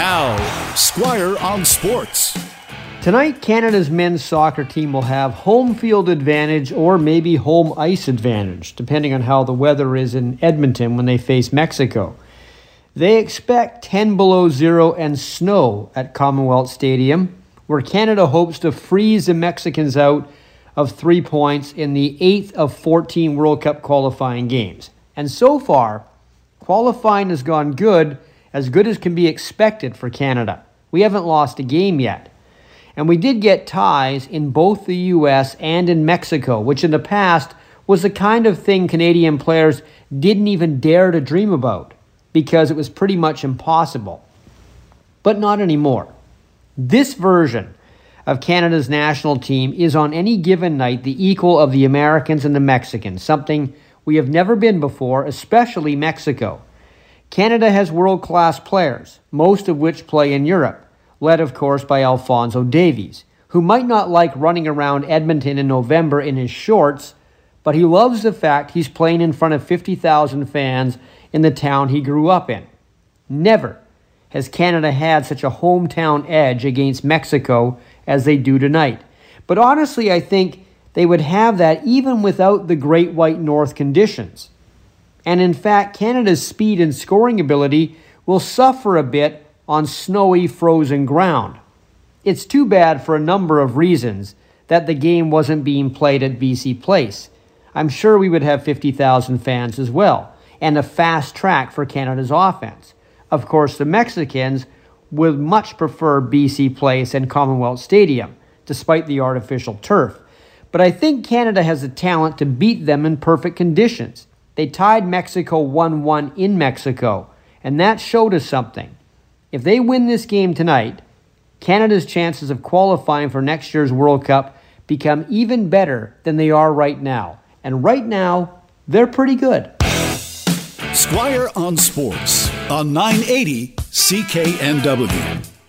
Now, Squire on Sports. Tonight, Canada's men's soccer team will have home field advantage or maybe home ice advantage, depending on how the weather is in Edmonton when they face Mexico. They expect 10 below zero and snow at Commonwealth Stadium, where Canada hopes to freeze the Mexicans out of three points in the eighth of 14 World Cup qualifying games. And so far, qualifying has gone good, as good as can be expected for Canada. We haven't lost a game yet. And we did get ties in both the US and in Mexico, which in the past was the kind of thing Canadian players didn't even dare to dream about because it was pretty much impossible. But not anymore. This version of Canada's national team is on any given night the equal of the Americans and the Mexicans, something we have never been before, especially Mexico. Canada has world class players, most of which play in Europe led, of course, by Alfonso Davies, who might not like running around Edmonton in November in his shorts, but he loves the fact he's playing in front of 50,000 fans in the town he grew up in. Never has Canada had such a hometown edge against Mexico as they do tonight. But honestly, I think they would have that even without the Great White North conditions. And in fact, Canada's speed and scoring ability will suffer a bit on snowy, frozen ground. It's too bad for a number of reasons that the game wasn't being played at BC Place. I'm sure we would have 50,000 fans as well, and a fast track for Canada's offense. Of course, the Mexicans would much prefer BC Place and Commonwealth Stadium, despite the artificial turf. But I think Canada has the talent to beat them in perfect conditions. They tied Mexico 1 1 in Mexico, and that showed us something. If they win this game tonight, Canada's chances of qualifying for next year's World Cup become even better than they are right now. And right now, they're pretty good. Squire on Sports on 980 CKNW.